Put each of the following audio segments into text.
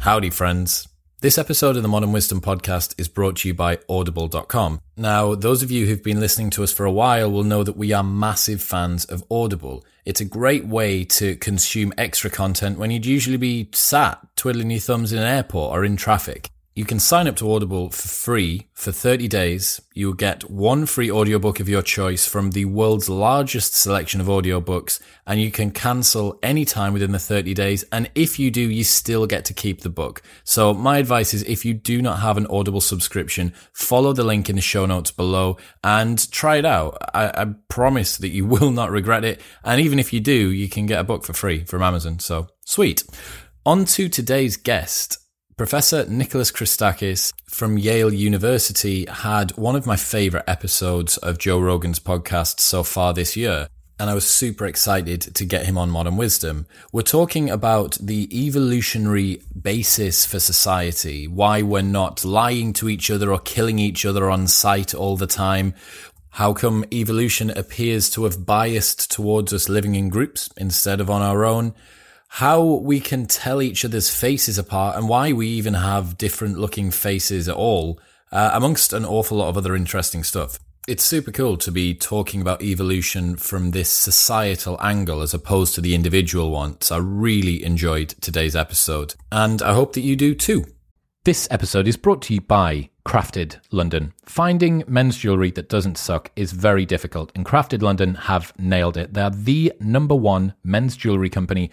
Howdy, friends. This episode of the Modern Wisdom podcast is brought to you by Audible.com. Now, those of you who've been listening to us for a while will know that we are massive fans of Audible. It's a great way to consume extra content when you'd usually be sat twiddling your thumbs in an airport or in traffic. You can sign up to Audible for free for 30 days. You'll get one free audiobook of your choice from the world's largest selection of audiobooks, and you can cancel anytime within the 30 days. And if you do, you still get to keep the book. So my advice is if you do not have an Audible subscription, follow the link in the show notes below and try it out. I, I promise that you will not regret it. And even if you do, you can get a book for free from Amazon. So sweet. On to today's guest. Professor Nicholas Christakis from Yale University had one of my favorite episodes of Joe Rogan's podcast so far this year. And I was super excited to get him on Modern Wisdom. We're talking about the evolutionary basis for society, why we're not lying to each other or killing each other on sight all the time. How come evolution appears to have biased towards us living in groups instead of on our own? How we can tell each other's faces apart and why we even have different looking faces at all, uh, amongst an awful lot of other interesting stuff. It's super cool to be talking about evolution from this societal angle as opposed to the individual one. So I really enjoyed today's episode, and I hope that you do too. This episode is brought to you by Crafted London. Finding men's jewellery that doesn't suck is very difficult, and Crafted London have nailed it. They're the number one men's jewellery company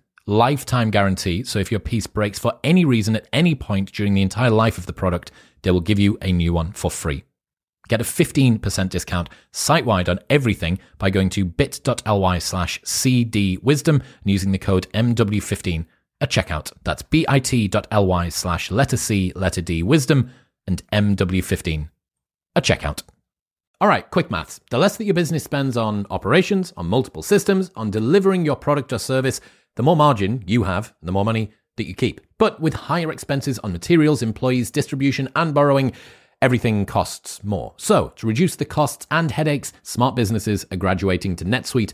lifetime guarantee. So if your piece breaks for any reason at any point during the entire life of the product, they will give you a new one for free. Get a 15% discount site wide on everything by going to bit.ly slash cdwisdom and using the code MW15 at checkout. That's bit.ly slash letter C, letter D, wisdom, and MW15 at checkout. All right, quick maths. The less that your business spends on operations, on multiple systems, on delivering your product or service, the more margin you have, the more money that you keep. But with higher expenses on materials, employees, distribution, and borrowing, everything costs more. So, to reduce the costs and headaches, smart businesses are graduating to NetSuite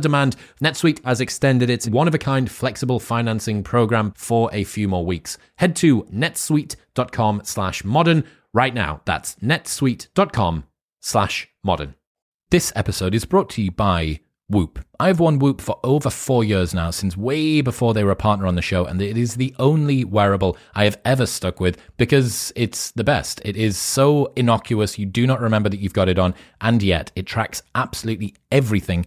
demand, NetSuite has extended its one of a kind flexible financing program for a few more weeks. Head to netsuite.com slash modern right now. That's netsuite.com slash modern. This episode is brought to you by Whoop. I've worn Whoop for over four years now, since way before they were a partner on the show, and it is the only wearable I have ever stuck with because it's the best. It is so innocuous, you do not remember that you've got it on, and yet it tracks absolutely everything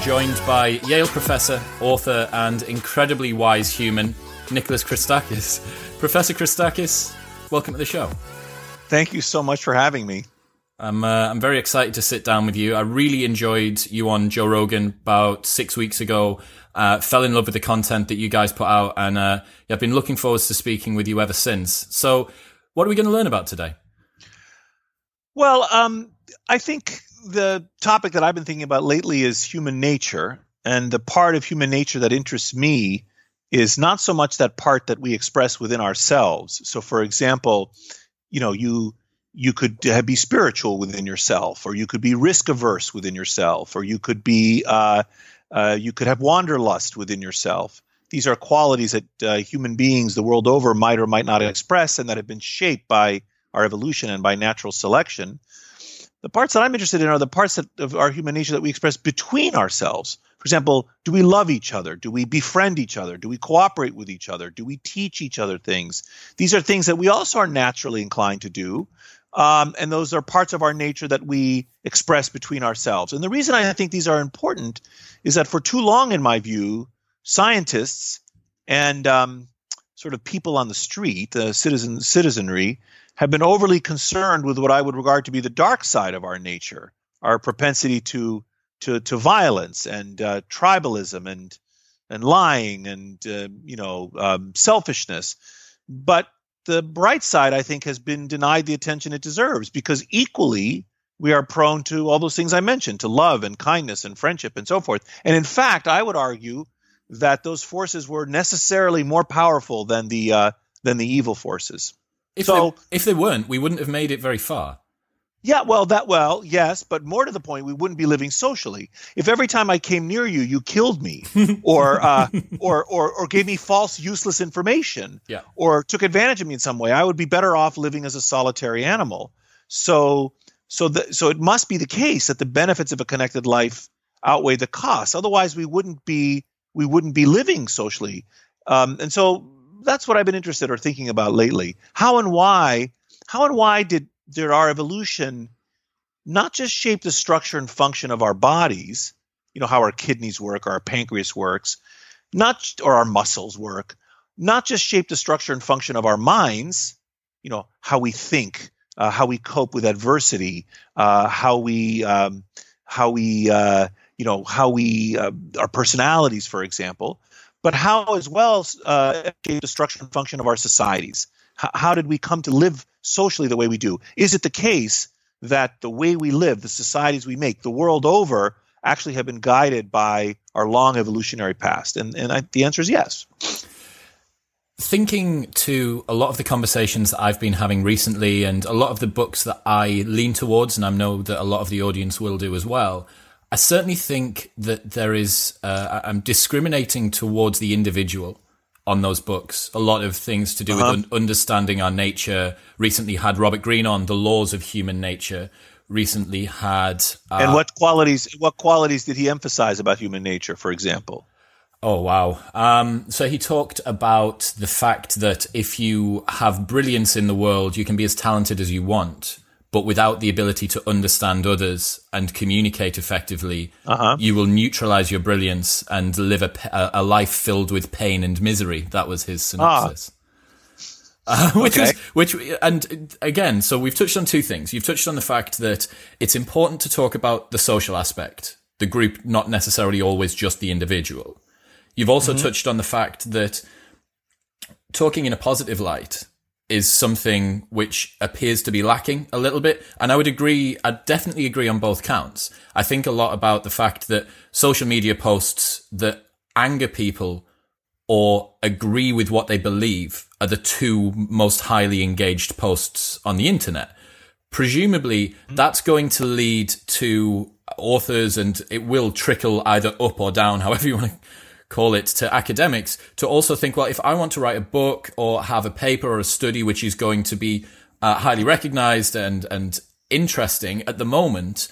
Joined by Yale professor, author, and incredibly wise human, Nicholas Christakis. Professor Christakis, welcome to the show. Thank you so much for having me. I'm uh, I'm very excited to sit down with you. I really enjoyed you on Joe Rogan about six weeks ago. Uh, fell in love with the content that you guys put out, and uh, yeah, I've been looking forward to speaking with you ever since. So, what are we going to learn about today? Well, um, I think the topic that I've been thinking about lately is human nature, and the part of human nature that interests me is not so much that part that we express within ourselves. So, for example, you know, you you could be spiritual within yourself, or you could be risk averse within yourself, or you could be uh, uh, you could have wanderlust within yourself. These are qualities that uh, human beings the world over might or might not express, and that have been shaped by our evolution and by natural selection. The parts that I'm interested in are the parts that, of our human nature that we express between ourselves. For example, do we love each other? Do we befriend each other? Do we cooperate with each other? Do we teach each other things? These are things that we also are naturally inclined to do. Um, and those are parts of our nature that we express between ourselves. And the reason I think these are important is that for too long, in my view, scientists and um, sort of people on the street, the citizen citizenry, have been overly concerned with what I would regard to be the dark side of our nature, our propensity to to to violence and uh, tribalism and and lying and uh, you know um, selfishness. But the bright side, I think, has been denied the attention it deserves because equally we are prone to all those things I mentioned, to love and kindness and friendship and so forth. And in fact, I would argue that those forces were necessarily more powerful than the uh, than the evil forces. If so they, if they weren't, we wouldn't have made it very far. Yeah, well, that well, yes, but more to the point, we wouldn't be living socially. If every time I came near you, you killed me, or uh, or or or gave me false, useless information, yeah. or took advantage of me in some way, I would be better off living as a solitary animal. So, so the, so it must be the case that the benefits of a connected life outweigh the costs. Otherwise, we wouldn't be we wouldn't be living socially. Um, and so that's what I've been interested or thinking about lately. How and why? How and why did did our evolution not just shape the structure and function of our bodies? You know how our kidneys work, our pancreas works, not or our muscles work. Not just shape the structure and function of our minds. You know how we think, uh, how we cope with adversity, uh, how we um, how we uh, you know how we uh, our personalities, for example, but how as well uh, the structure and function of our societies. H- how did we come to live socially the way we do? Is it the case that the way we live, the societies we make, the world over, actually have been guided by our long evolutionary past? And, and I, the answer is yes. Thinking to a lot of the conversations that I've been having recently and a lot of the books that I lean towards, and I know that a lot of the audience will do as well, I certainly think that there is, uh, I'm discriminating towards the individual on those books. A lot of things to do uh-huh. with un- understanding our nature. Recently had Robert Greene on the laws of human nature. Recently had, uh, and what qualities? What qualities did he emphasize about human nature, for example? Oh wow! Um, so he talked about the fact that if you have brilliance in the world, you can be as talented as you want but without the ability to understand others and communicate effectively, uh-huh. you will neutralize your brilliance and live a, a, life filled with pain and misery. That was his synopsis. Ah. Uh, which okay. is which and again so we've touched on two things you've touched on the fact that it's important to talk about the social aspect the group not necessarily always just the individual you've also mm-hmm. touched on the fact that talking in a positive light is something which appears to be lacking a little bit. And I would agree, I definitely agree on both counts. I think a lot about the fact that social media posts that anger people or agree with what they believe are the two most highly engaged posts on the internet. Presumably, that's going to lead to authors and it will trickle either up or down, however you want to call it to academics to also think, well, if I want to write a book or have a paper or a study which is going to be uh, highly recognized and, and interesting at the moment,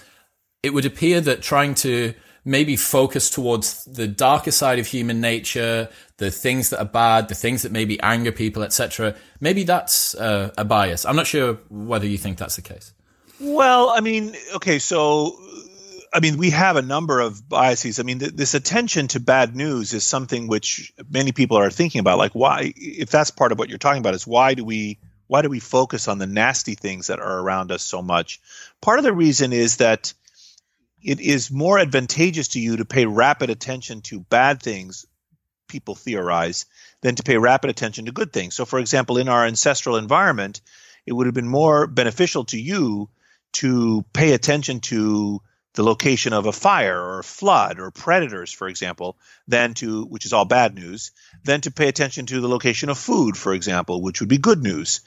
it would appear that trying to maybe focus towards the darker side of human nature, the things that are bad, the things that maybe anger people, etc. Maybe that's uh, a bias. I'm not sure whether you think that's the case. Well, I mean, okay, so I mean, we have a number of biases. I mean, th- this attention to bad news is something which many people are thinking about. Like, why, if that's part of what you're talking about, is why do we why do we focus on the nasty things that are around us so much? Part of the reason is that it is more advantageous to you to pay rapid attention to bad things, people theorize, than to pay rapid attention to good things. So, for example, in our ancestral environment, it would have been more beneficial to you to pay attention to the location of a fire or a flood or predators, for example, than to, which is all bad news, than to pay attention to the location of food, for example, which would be good news.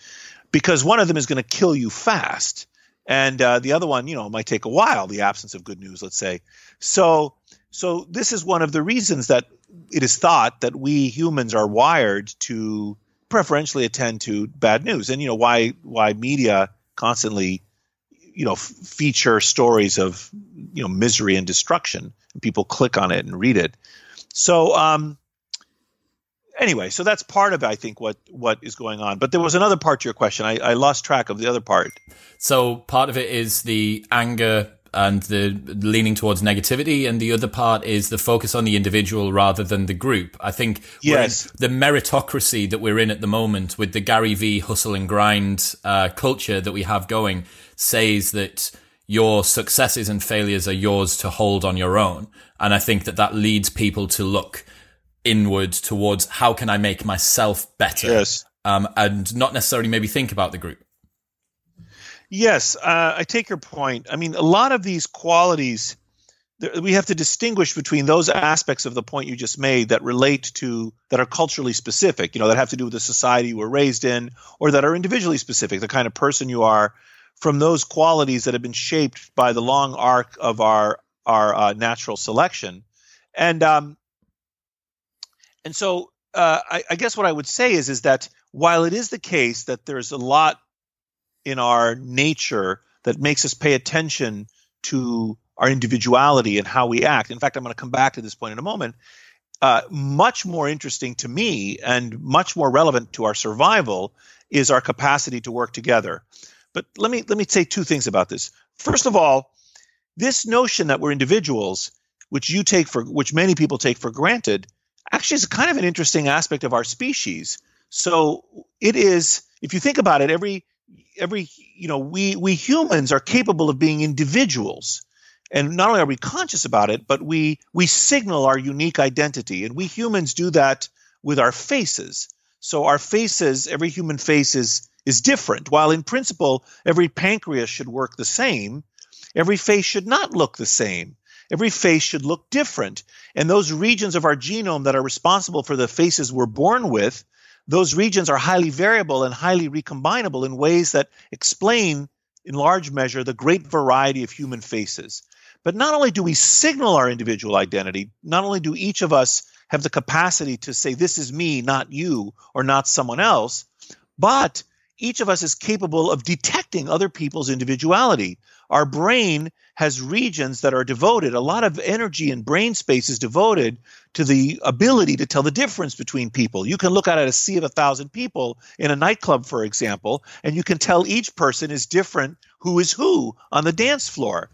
Because one of them is going to kill you fast. And uh, the other one, you know, might take a while, the absence of good news, let's say. So, so this is one of the reasons that it is thought that we humans are wired to preferentially attend to bad news. And, you know, why, why media constantly you know f- feature stories of you know misery and destruction. And people click on it and read it. So um anyway so that's part of i think what what is going on. But there was another part to your question. I, I lost track of the other part. So part of it is the anger and the leaning towards negativity, and the other part is the focus on the individual rather than the group. I think yes. the meritocracy that we're in at the moment with the Gary V hustle and grind uh, culture that we have going says that your successes and failures are yours to hold on your own. And I think that that leads people to look inward towards how can I make myself better? Yes. Um, and not necessarily maybe think about the group. Yes, uh, I take your point. I mean, a lot of these qualities, we have to distinguish between those aspects of the point you just made that relate to, that are culturally specific, you know, that have to do with the society you were raised in, or that are individually specific, the kind of person you are, from those qualities that have been shaped by the long arc of our, our uh, natural selection. And, um, and so uh, I, I guess what I would say is, is that while it is the case that there's a lot in our nature that makes us pay attention to our individuality and how we act. In fact, I'm going to come back to this point in a moment. Uh, much more interesting to me and much more relevant to our survival is our capacity to work together. But let me let me say two things about this. First of all, this notion that we're individuals, which you take for which many people take for granted, actually is kind of an interesting aspect of our species. So it is, if you think about it, every every you know we we humans are capable of being individuals and not only are we conscious about it but we we signal our unique identity and we humans do that with our faces so our faces every human face is is different. While in principle every pancreas should work the same every face should not look the same. Every face should look different. And those regions of our genome that are responsible for the faces we're born with those regions are highly variable and highly recombinable in ways that explain, in large measure, the great variety of human faces. But not only do we signal our individual identity, not only do each of us have the capacity to say, This is me, not you, or not someone else, but each of us is capable of detecting other people's individuality. Our brain has regions that are devoted, a lot of energy and brain space is devoted to the ability to tell the difference between people. You can look out at a sea of a thousand people in a nightclub, for example, and you can tell each person is different who is who on the dance floor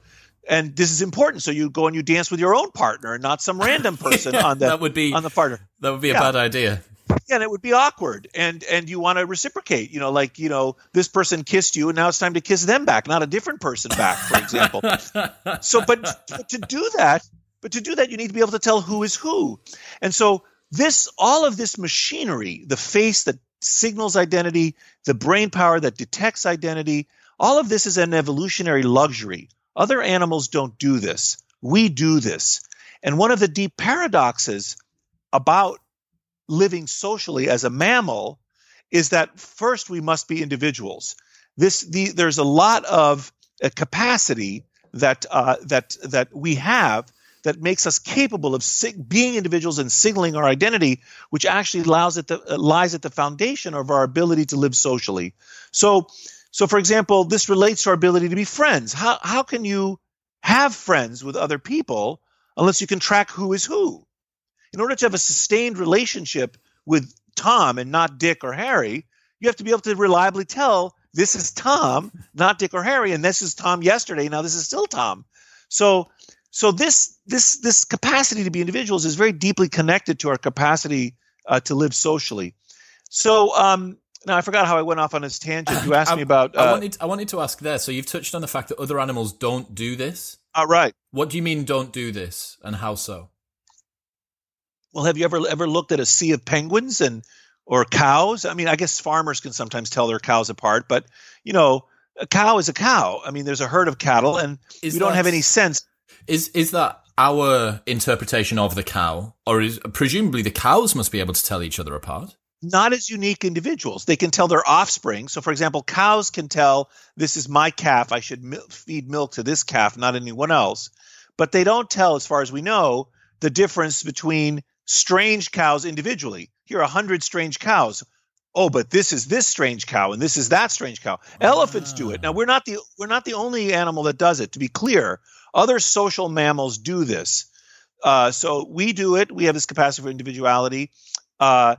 and this is important. So you go and you dance with your own partner, and not some random person yeah, on the that would be on the partner. That would be a yeah. bad idea and it would be awkward and and you want to reciprocate you know like you know this person kissed you and now it's time to kiss them back not a different person back for example. So but, but to do that but to do that you need to be able to tell who is who. And so this all of this machinery the face that signals identity the brain power that detects identity all of this is an evolutionary luxury. Other animals don't do this. We do this. And one of the deep paradoxes about living socially as a mammal is that first we must be individuals. This the, there's a lot of uh, capacity that uh, that that we have that makes us capable of sig- being individuals and signaling our identity, which actually allows it to, uh, lies at the foundation of our ability to live socially. So, so for example, this relates to our ability to be friends. How how can you have friends with other people unless you can track who is who? In order to have a sustained relationship with Tom and not Dick or Harry, you have to be able to reliably tell this is Tom, not Dick or Harry, and this is Tom yesterday. Now this is still Tom. So, so this this this capacity to be individuals is very deeply connected to our capacity uh, to live socially. So um, now I forgot how I went off on this tangent. You asked I, me about. Uh, I wanted I wanted to ask there. So you've touched on the fact that other animals don't do this. All right. What do you mean don't do this, and how so? Well, have you ever ever looked at a sea of penguins and or cows? I mean, I guess farmers can sometimes tell their cows apart, but you know, a cow is a cow. I mean, there's a herd of cattle, and Is we don't have any sense. Is is that our interpretation of the cow, or is presumably the cows must be able to tell each other apart? Not as unique individuals. They can tell their offspring. So, for example, cows can tell this is my calf. I should mil- feed milk to this calf, not anyone else. But they don't tell, as far as we know, the difference between strange cows individually. Here are a hundred strange cows. Oh, but this is this strange cow, and this is that strange cow. Elephants do it. Now we're not the we're not the only animal that does it. To be clear, other social mammals do this. Uh, so we do it. We have this capacity for individuality. Uh,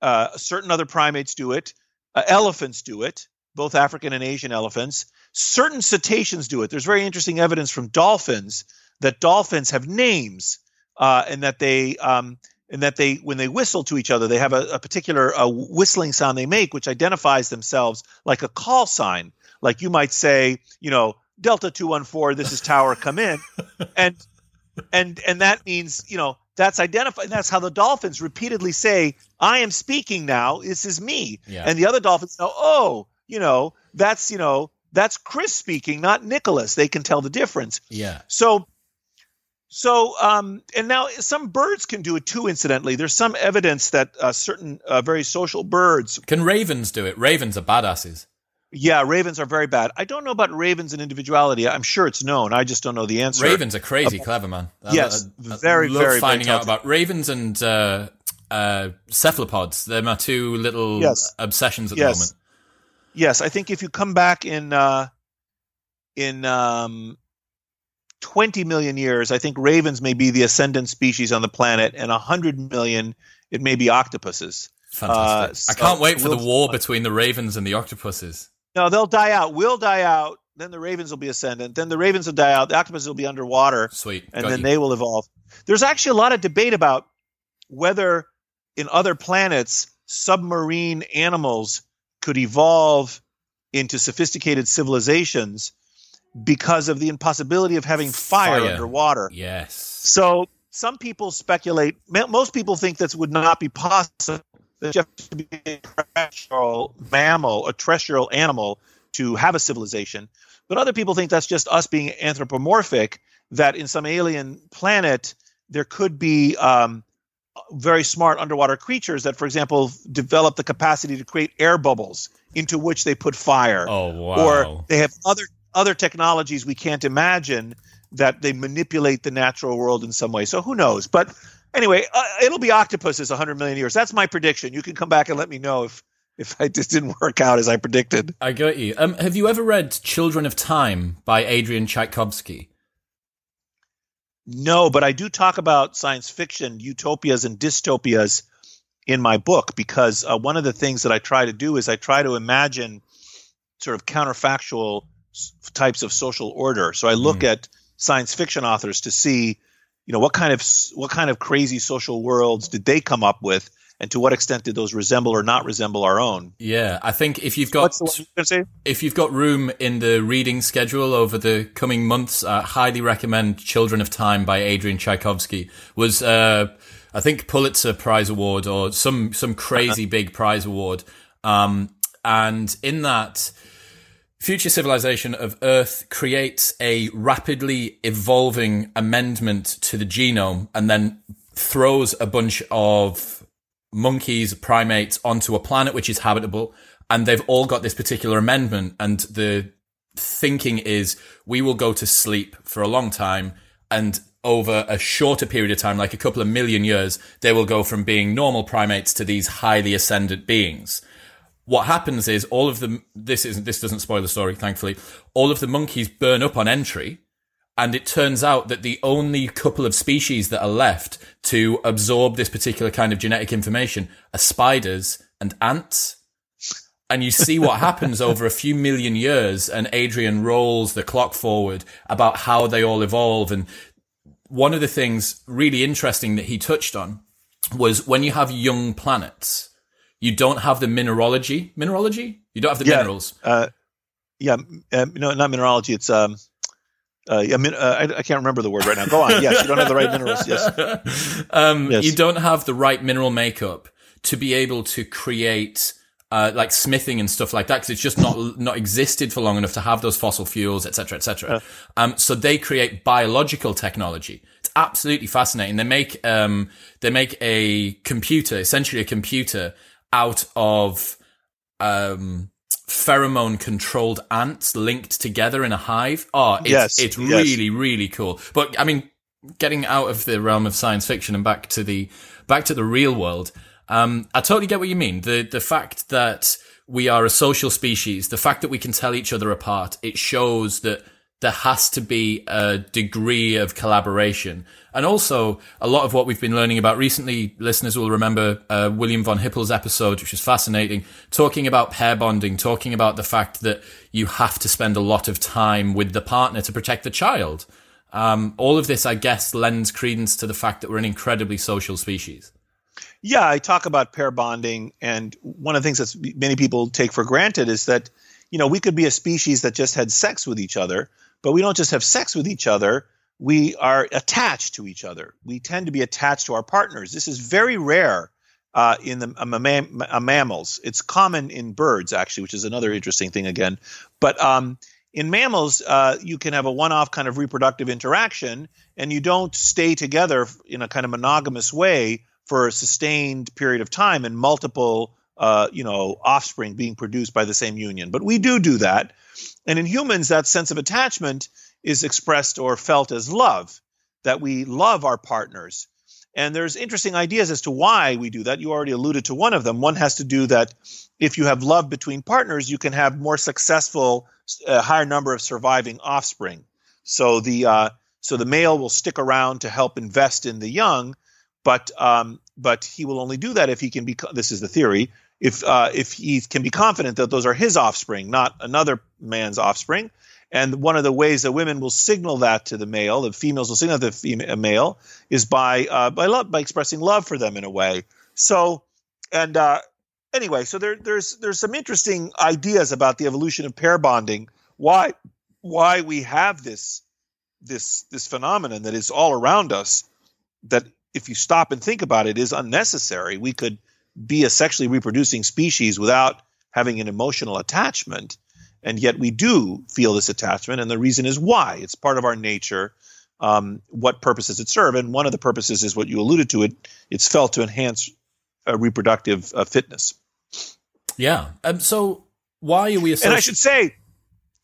uh, certain other primates do it. Uh, elephants do it. Both African and Asian elephants. Certain cetaceans do it. There's very interesting evidence from dolphins that dolphins have names, uh, and that they um, and that they when they whistle to each other, they have a, a particular uh, whistling sound they make, which identifies themselves like a call sign. Like you might say, you know, Delta two one four, this is Tower, come in, and and and that means you know that's identified. That's how the dolphins repeatedly say, "I am speaking now. This is me," Yeah. and the other dolphins know, "Oh, you know, that's you know." That's Chris speaking, not Nicholas. They can tell the difference. Yeah. So, so, um, and now some birds can do it too. Incidentally, there's some evidence that uh, certain uh, very social birds, Can ravens do it? Ravens are badasses. yeah, ravens are very bad. I don't know about ravens and individuality. I'm sure it's known. I just don't know the answer. Ravens are crazy clever, man. Yes, I- I very, love very, very finding out about ravens and uh, uh, cephalopods. They're my two little Yes. obsessions at Yes. the moment. Yes, I think if you come back in uh, in um, 20 million years, I think ravens may be the ascendant species on the planet, and 100 million it may be octopuses. Fantastic. Uh, I can't wait for the war between the ravens and the octopuses. No, they'll die out. We'll die out. Then the ravens will be ascendant. Then the ravens will die out. The octopuses will be underwater, Sweet. and Got then you. they will evolve. There's actually a lot of debate about whether in other planets submarine animals could evolve into sophisticated civilizations because of the impossibility of having fire, Fire. underwater. Yes. So some people speculate. Most people think this would not be possible. That you have to be a terrestrial mammal, a terrestrial animal, to have a civilization. But other people think that's just us being anthropomorphic. That in some alien planet there could be um, very smart underwater creatures that, for example, develop the capacity to create air bubbles into which they put fire Oh wow. or they have other other technologies we can't imagine that they manipulate the natural world in some way. So who knows? But anyway, uh, it'll be octopuses 100 million years. That's my prediction. You can come back and let me know if if I just didn't work out as I predicted. I got you. Um, have you ever read Children of Time by Adrian Tchaikovsky? No, but I do talk about science fiction utopias and dystopias in my book because uh, one of the things that I try to do is I try to imagine sort of counterfactual types of social order. So I look at science fiction authors to see, you know, what kind of what kind of crazy social worlds did they come up with, and to what extent did those resemble or not resemble our own? Yeah, I think if you've got What's the one you say? if you've got room in the reading schedule over the coming months, I highly recommend Children of Time by Adrian Tchaikovsky. Was uh, I think Pulitzer Prize award or some some crazy big prize award. Um, and in that, future civilization of Earth creates a rapidly evolving amendment to the genome, and then throws a bunch of monkeys, primates onto a planet which is habitable, and they've all got this particular amendment. And the thinking is we will go to sleep for a long time, and over a shorter period of time, like a couple of million years, they will go from being normal primates to these highly ascendant beings. What happens is all of the This isn't. This doesn't spoil the story. Thankfully, all of the monkeys burn up on entry, and it turns out that the only couple of species that are left to absorb this particular kind of genetic information are spiders and ants. And you see what happens over a few million years, and Adrian rolls the clock forward about how they all evolve. And one of the things really interesting that he touched on was when you have young planets, you don't have the mineralogy. Mineralogy? You don't have the Yeah, minerals. Uh, yeah, um, no, not mineralogy. It's um, uh, yeah, min- uh, I, I can't remember the word right now. Go on. Yes, you don't have the right minerals. Yes. um, Yes. You don't have the right mineral makeup to be able to create uh, like smithing and stuff like that because it's just not not existed for long enough to have those fossil fuels, etc., etc. Um, so they create biological technology. It's absolutely fascinating. They make um, they make a computer, essentially a computer, out of um, pheromone controlled ants linked together in a hive. Oh, it's, Yes, it's yes. really, really cool. But I mean, getting out of the realm of science fiction and back to the, back to the real world. Um, I totally get what you mean. The, the fact that we are a social species, the fact that we can tell each other apart, it shows that there has to be a degree of collaboration. And also, a lot of what we've been learning about recently, listeners will remember uh, William von Hippel's episode, which was fascinating, talking about pair bonding, talking about the fact that you have to spend a lot of time with the partner to protect the child. Um, all of this, I guess, lends credence to the fact that we're an incredibly social species. Yeah, I talk about pair bonding, and one of the things that many people take for granted is that, you know, we could be a species that just had sex with each other, but we don't just have sex with each other. We are attached to each other. We tend to be attached to our partners. This is very rare uh, in the uh, mam- mammals. It's common in birds, actually, which is another interesting thing again. But um, in mammals, uh, you can have a one-off kind of reproductive interaction, and you don't stay together in a kind of monogamous way for a sustained period of time and multiple, uh, you know, offspring being produced by the same union. But we do do that, and in humans, that sense of attachment is expressed or felt as love, that we love our partners. And there's interesting ideas as to why we do that. You already alluded to one of them. One has to do that if you have love between partners, you can have more successful, a higher number of surviving offspring. So the uh, so the male will stick around to help invest in the young, but um, but he will only do that if he can be. This is the theory. If uh, if he can be confident that those are his offspring, not another man's offspring. And one of the ways that women will signal that to the male, the females will signal to the female, male, is by uh, by love, by expressing love for them in a way. So, and uh, anyway, so there, there's there's some interesting ideas about the evolution of pair bonding. Why why we have this this this phenomenon that is all around us. That if you stop and think about it, is unnecessary. We could be a sexually reproducing species without having an emotional attachment and yet we do feel this attachment and the reason is why it's part of our nature um, what purpose does it serve and one of the purposes is what you alluded to it it's felt to enhance uh, reproductive uh, fitness Yeah. Um, so why are we? and i should say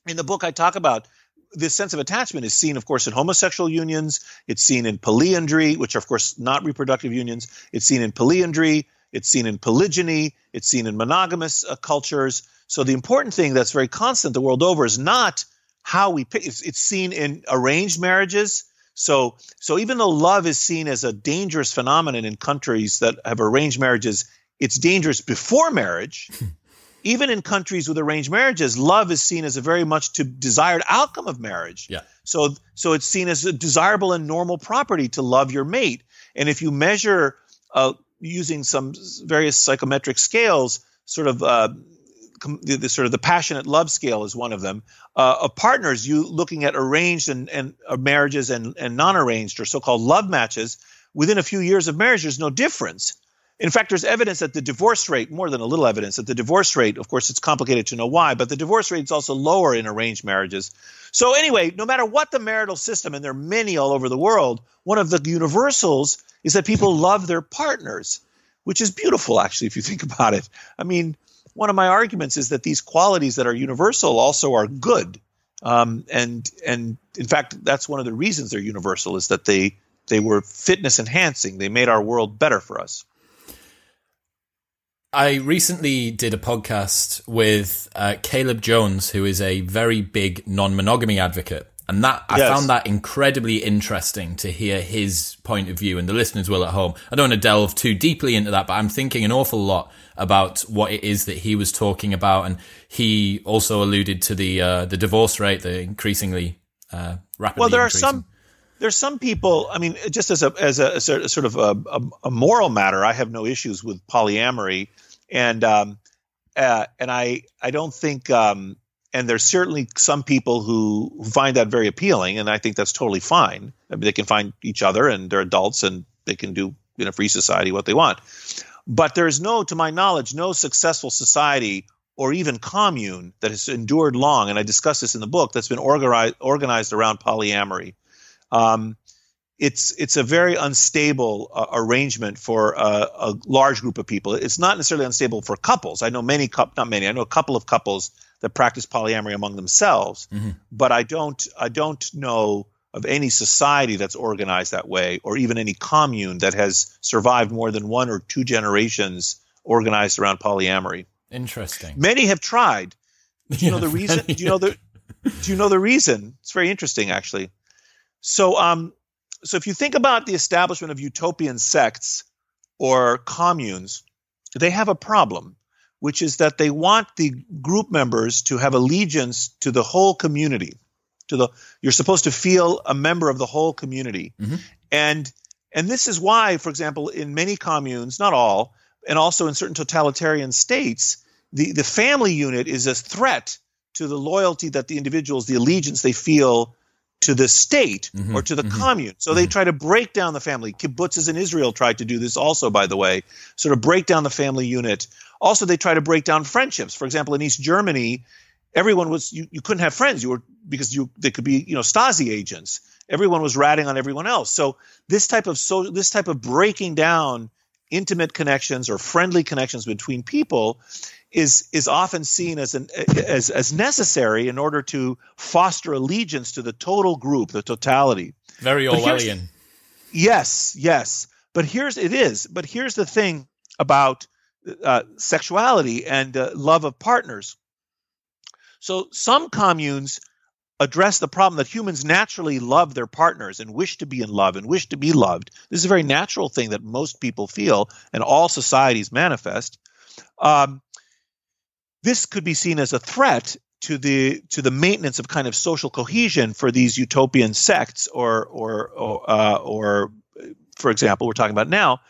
in the book i talk about this sense of attachment is seen of course in homosexual unions it's seen in polyandry which are of course not reproductive unions it's seen in polyandry it's seen in polygyny it's seen in monogamous uh, cultures so the important thing that's very constant the world over is not how we pick. It's, it's seen in arranged marriages. So so even though love is seen as a dangerous phenomenon in countries that have arranged marriages, it's dangerous before marriage. even in countries with arranged marriages, love is seen as a very much to desired outcome of marriage. Yeah. So so it's seen as a desirable and normal property to love your mate. And if you measure uh, using some various psychometric scales, sort of uh, the, the, sort of the passionate love scale is one of them. Uh, of partners, you looking at arranged and, and uh, marriages and, and non-arranged or so-called love matches, within a few years of marriage, there's no difference. In fact, there's evidence that the divorce rate, more than a little evidence, that the divorce rate, of course, it's complicated to know why, but the divorce rate is also lower in arranged marriages. So anyway, no matter what the marital system, and there are many all over the world, one of the universals is that people love their partners, which is beautiful, actually, if you think about it. I mean, one of my arguments is that these qualities that are universal also are good, um, and and in fact, that's one of the reasons they're universal is that they they were fitness enhancing. They made our world better for us. I recently did a podcast with uh, Caleb Jones, who is a very big non-monogamy advocate, and that I Yes. found that incredibly interesting to hear his point of view, and the listeners will at home. I don't want to delve too deeply into that, but I'm thinking an awful lot about what it is that he was talking about, and he also alluded to the uh, the divorce rate, the increasingly uh, rapidly. Well, there are some there's some people. I mean, just as a as a, a sort of a, a, moral matter, I have no issues with polyamory, and um, uh, and I I don't think um, and there's certainly some people who, find that very appealing, and I think that's totally fine. I mean, they can find each other, and they're adults, and they can do in a free society what they want. But there's no, to my knowledge, no successful society or even commune that has endured long, and I discuss this in the book, that's been organized, organized around polyamory. Um, it's it's a very unstable uh, arrangement for a, a, large group of people. It's not necessarily unstable for couples. I know many, not many. I know a couple of couples that practice polyamory among themselves, mm-hmm. but I don't I don't know of any society that's organized that way, or even any commune that has survived more than one or two generations organized around polyamory. Interesting. Many have tried. Do you know the reason? Do you know the Do you know the reason? It's very interesting, actually. So, um, so if you think about the establishment of utopian sects or communes, they have a problem, which is that they want the group members to have allegiance to the whole community. To the you're supposed to feel a member of the whole community, mm-hmm. and and this is why, for example, in many communes, not all, and also in certain totalitarian states, the, the family unit is a threat to the loyalty that the individuals, the allegiance they feel to the state mm-hmm, or to the mm-hmm, commune. So mm-hmm. they try to break down the family. Kibbutzes in Israel tried to do this also, by the way, sort of break down the family unit. Also, they try to break down friendships. For example, in East Germany, everyone was you, you couldn't have friends. You were because you they could be you know Stasi agents. Everyone was ratting on everyone else. So this type of so this type of breaking down intimate connections or friendly connections between people is is often seen as an as as necessary in order to foster allegiance to the total group, the totality. Very Orwellian. Yes, yes. But here's it is. But here's the thing about uh, sexuality and uh, love of partners. So some communes address the problem that humans naturally love their partners and wish to be in love and wish to be loved. This is a very natural thing that most people feel and all societies manifest. Um, this could be seen as a threat to the to the maintenance of kind of social cohesion for these utopian sects or or or, uh, or for example we're talking about now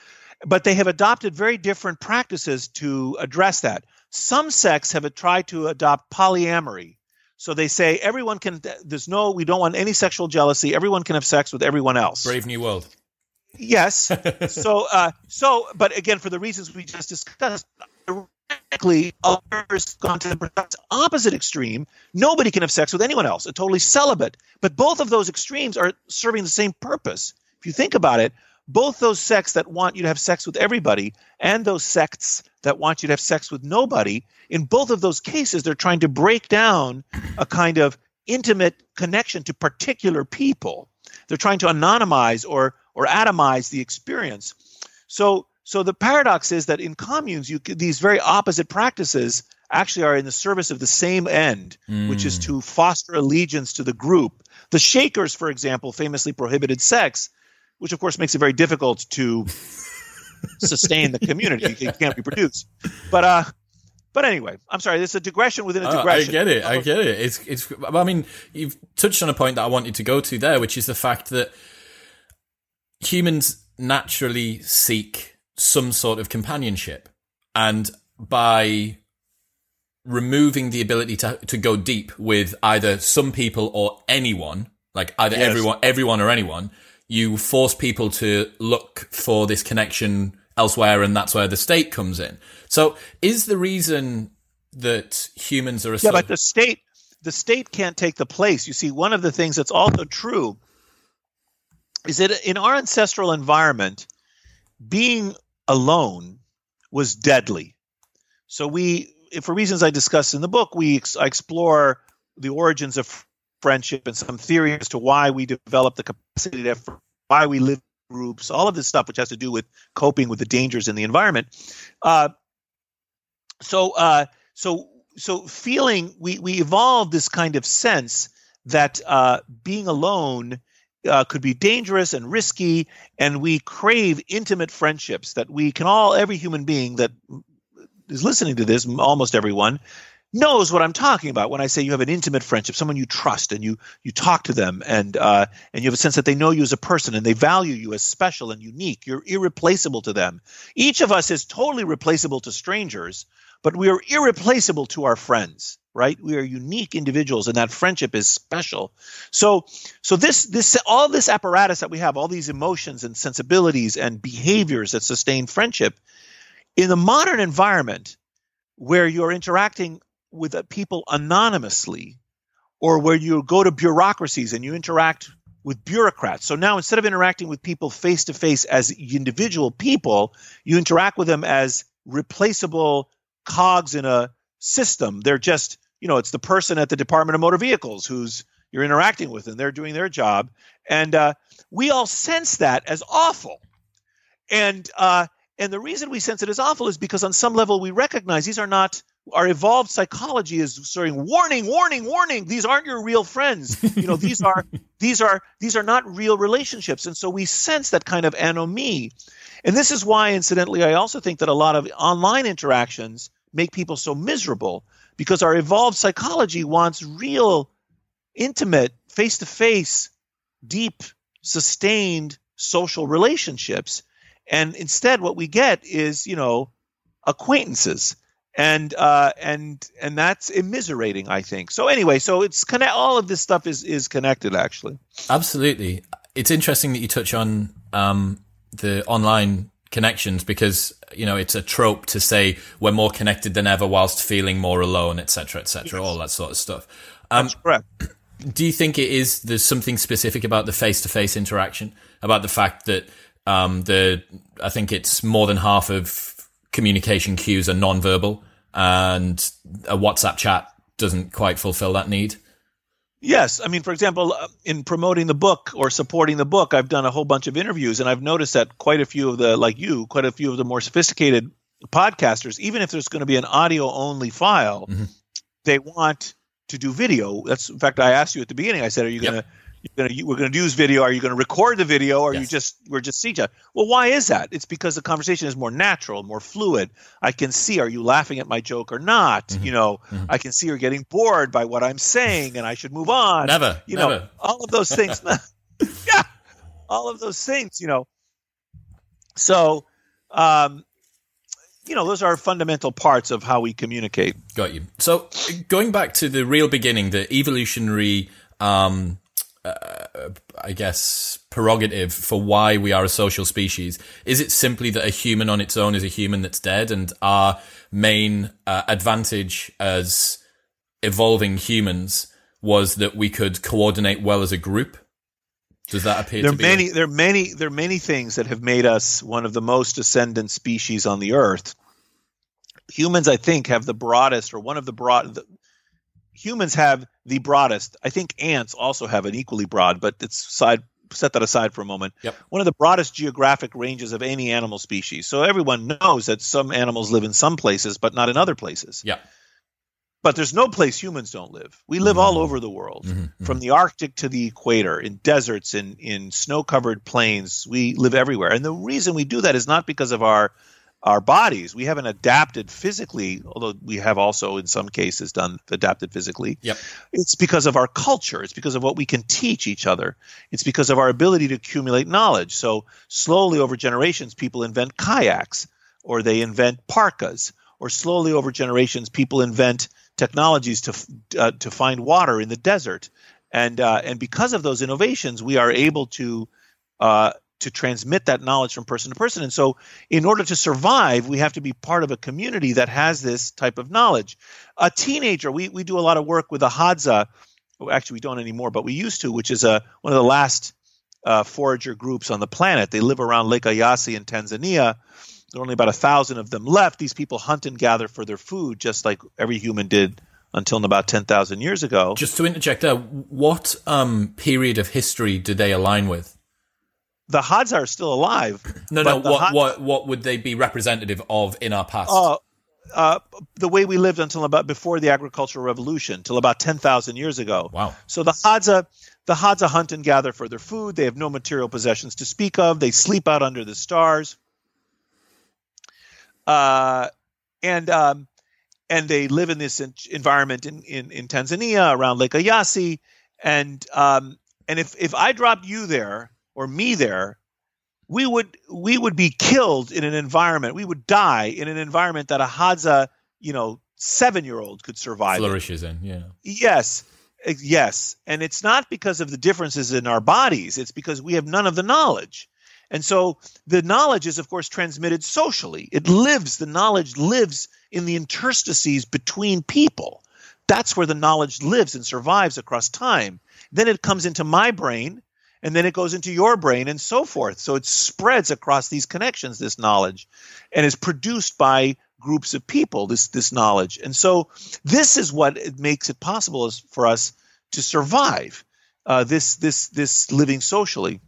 but they have adopted very different practices to address that some sects have tried to adopt polyamory so they say everyone can there's no we don't want any sexual jealousy everyone can have sex with everyone else brave new world yes so uh so but again for the reasons we just discussed Ironically, others gone to the opposite extreme. Nobody can have sex with anyone else, a totally celibate. But both of those extremes are serving the same purpose. If you think about it, both those sects that want you to have sex with everybody and those sects that want you to have sex with nobody, in both of those cases, they're trying to break down a kind of intimate connection to particular people. They're trying to anonymize or or atomize the experience. So so the paradox is that in communes, you these very opposite practices actually are in the service of the same end, mm. which is to hmm. foster allegiance to the group. The Shakers, for example, famously prohibited sex, which of course makes it very difficult to sustain the community. it can't be produced. But uh, but anyway, I'm sorry. There's a digression within a digression. Uh, I get it. I get it. It's it's. I mean, you've touched on a point that I wanted to go to there, which is the fact that humans naturally seek some sort of companionship. And by removing the ability to to go deep with either some people or anyone, like either yes. everyone everyone or anyone, you force people to look for this connection elsewhere and that's where the state comes in. So is the reason that humans are a Yeah, but the state the state can't take the place. You see, one of the things that's also true is that in our ancestral environment, being alone was deadly. So we, for reasons I discuss in the book, we ex- explore the origins of friendship and some theory as to why we develop the capacity to why we live groups, all of this stuff which has to do with coping with the dangers in the environment. Uh, so, uh, so, so feeling we we evolved this kind of sense that uh, being alone uh, could be dangerous and risky, and we crave intimate friendships that we can all, every human being that is listening to this, almost everyone, knows what I'm talking about when I say you have an intimate friendship, someone you trust, and you you talk to them, and uh, and you have a sense that they know you as a person and they value you as special and unique. You're irreplaceable to them. Each of us is totally replaceable to strangers, but we are irreplaceable to our friends. Right? We are unique individuals, and that friendship is special. So, so this this all this apparatus that we have, all these emotions and sensibilities and behaviors that sustain friendship, in the modern environment where you're interacting with people anonymously or where you go to bureaucracies and you interact with bureaucrats. So now instead of interacting with people face to face as individual people, you interact with them as replaceable cogs in a system. They're just, you know, it's the person at the Department of Motor Vehicles who's you're interacting with and they're doing their job. And uh, we all sense that as awful. And uh, and the reason we sense it as awful is because on some level we recognize these are not our evolved psychology is saying warning warning warning these aren't your real friends. You know these are these are these are not real relationships. And so we sense that kind of anomie. And this is why incidentally i also think that a lot of online interactions make people so miserable because our evolved psychology wants real intimate face to face deep sustained social relationships. And instead what we get is you know acquaintances and uh, and and that's immiserating, I think. So anyway, so it's connect. All of this stuff is is connected, actually. Absolutely, it's interesting that you touch on um, the online connections because you know it's a trope to say we're more connected than ever whilst feeling more alone, etc., etc., yes. all that sort of stuff. Um, that's correct. Do you think it is there's something specific about the face to face interaction about the fact that um, the I think it's more than half of communication cues are non-verbal and a WhatsApp chat doesn't quite fulfill that need. Yes, I mean, for example, uh, in promoting the book or supporting the book, I've done a whole bunch of interviews, and I've noticed that quite a few of the, like you, quite a few of the more sophisticated podcasters, even if there's going to be an audio only file, mm-hmm. they want to do video. That's in fact, I asked you at the beginning. I said, "Are you yep. going to gonna we're gonna use video. Are you gonna record the video, or yes. you just we're just see each other? Well, why is that? It's because the conversation is more natural, more fluid. I can see are you laughing at my joke or not. Mm-hmm. You know, mm-hmm. I can see you're getting bored by what I'm saying, and I should move on. Never, you never. know, all of those things. yeah, all of those things. You know, so. Um, you know, those are fundamental parts of how we communicate. Got you. So, going back to the real beginning, the evolutionary um, uh, I guess, prerogative for why we are a social species? Is it simply that a human on its own is a human that's dead, and our main uh, advantage as evolving humans was that we could coordinate well as a group? Does that appear there to be? Many, there are many, there are many things that have made us one of the most ascendant species on the earth. Humans, I think, have the broadest, or one of the broad. The, humans have the broadest. I think ants also have an equally broad, but it's side set that aside for a moment. Yep. One of the broadest geographic ranges of any animal species. So everyone knows that some animals live in some places, but not in other places. Yeah. But there's no place humans don't live. We live mm-hmm. all over the world, mm-hmm. mm-hmm. from the Arctic to the equator, in deserts, in in snow-covered plains. We live everywhere, and the reason we do that is not because of our our bodies. We haven't adapted physically, although we have also in some cases done adapted physically. Yep. It's because of our culture. It's because of what we can teach each other. It's because of our ability to accumulate knowledge. So slowly over generations, people invent kayaks or they invent parkas, or slowly over generations, people invent technologies to uh, to find water in the desert. And uh, and because of those innovations, we are able to uh, to transmit that knowledge from person to person. And so, in order to survive, we have to be part of a community that has this type of knowledge. A teenager, we, we do a lot of work with the Hadza. Well, actually, we don't anymore, but we used to, which is a, one of the last uh, forager groups on the planet. They live around Lake Eyasi in Tanzania. There are only about a thousand of them left. These people hunt and gather for their food, just like every human did until about 10,000 years ago. Just to interject there, what um, period of history do they align with? The Hadza are still alive. No, no. What, what, what would they be representative of in our past? Uh, uh, the way we lived until about before the agricultural revolution, till about ten thousand years ago. Wow. So the Hadza, the Hadza hunt and gather for their food. They have no material possessions to speak of. They sleep out under the stars. Uh, and um, and they live in this environment in, in, in Tanzania around Lake Eyasi. And um, and if if I dropped you there or me there, we would we would be killed in an environment. We would die in an environment that a Hadza, you know, seven year old could survive. Flourishes in, in yeah. Yes. Eh, yes. And it's not because of the differences in our bodies, it's because we have none of the knowledge. And so the knowledge is, of course, transmitted socially. It lives, the knowledge lives in the interstices between people. That's where the knowledge lives and survives across time. Then it comes into my brain, and then it goes into your brain, and so forth. So it spreads across these connections, this knowledge, and is produced by groups of people, this, this knowledge. And so this is what it makes it possible for us to survive uh, this, this, this living socially.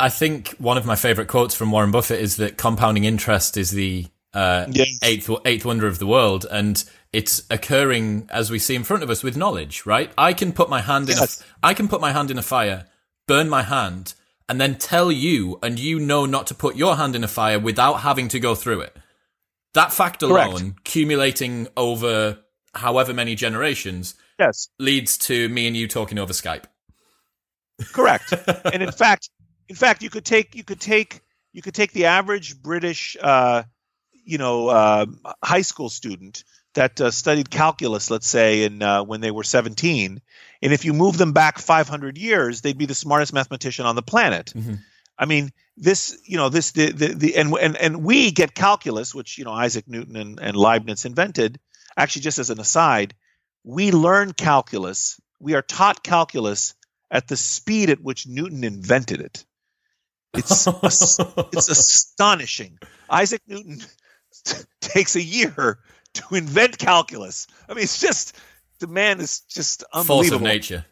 I think one of my favorite quotes from Warren Buffett is that compounding interest is the uh, yes. eighth eighth wonder of the world, and it's occurring as we see in front of us with knowledge. Right? I can put my hand yes. in a I can put my hand in a fire, burn my hand, and then tell you, and you know not to put your hand in a fire without having to go through it. That fact alone, Correct. accumulating over however many generations, yes, leads to me and you talking over Skype. Correct. and in fact, in fact, you could take you could take you could take the average British, uh, you know, uh, high school student that uh, studied calculus, let's say, in uh, when they were 17, and if you move them back 500 years, they'd be the smartest mathematician on the planet. Mm-hmm. I mean, this, you know, this the the, the and and and we get calculus, which you know Isaac Newton and, and Leibniz invented. Actually, just as an aside, we learn calculus. We are taught calculus at the speed at which Newton invented it. It's it's astonishing. Isaac Newton takes a year to invent calculus. I mean, it's just the man is just unbelievable. Force of nature.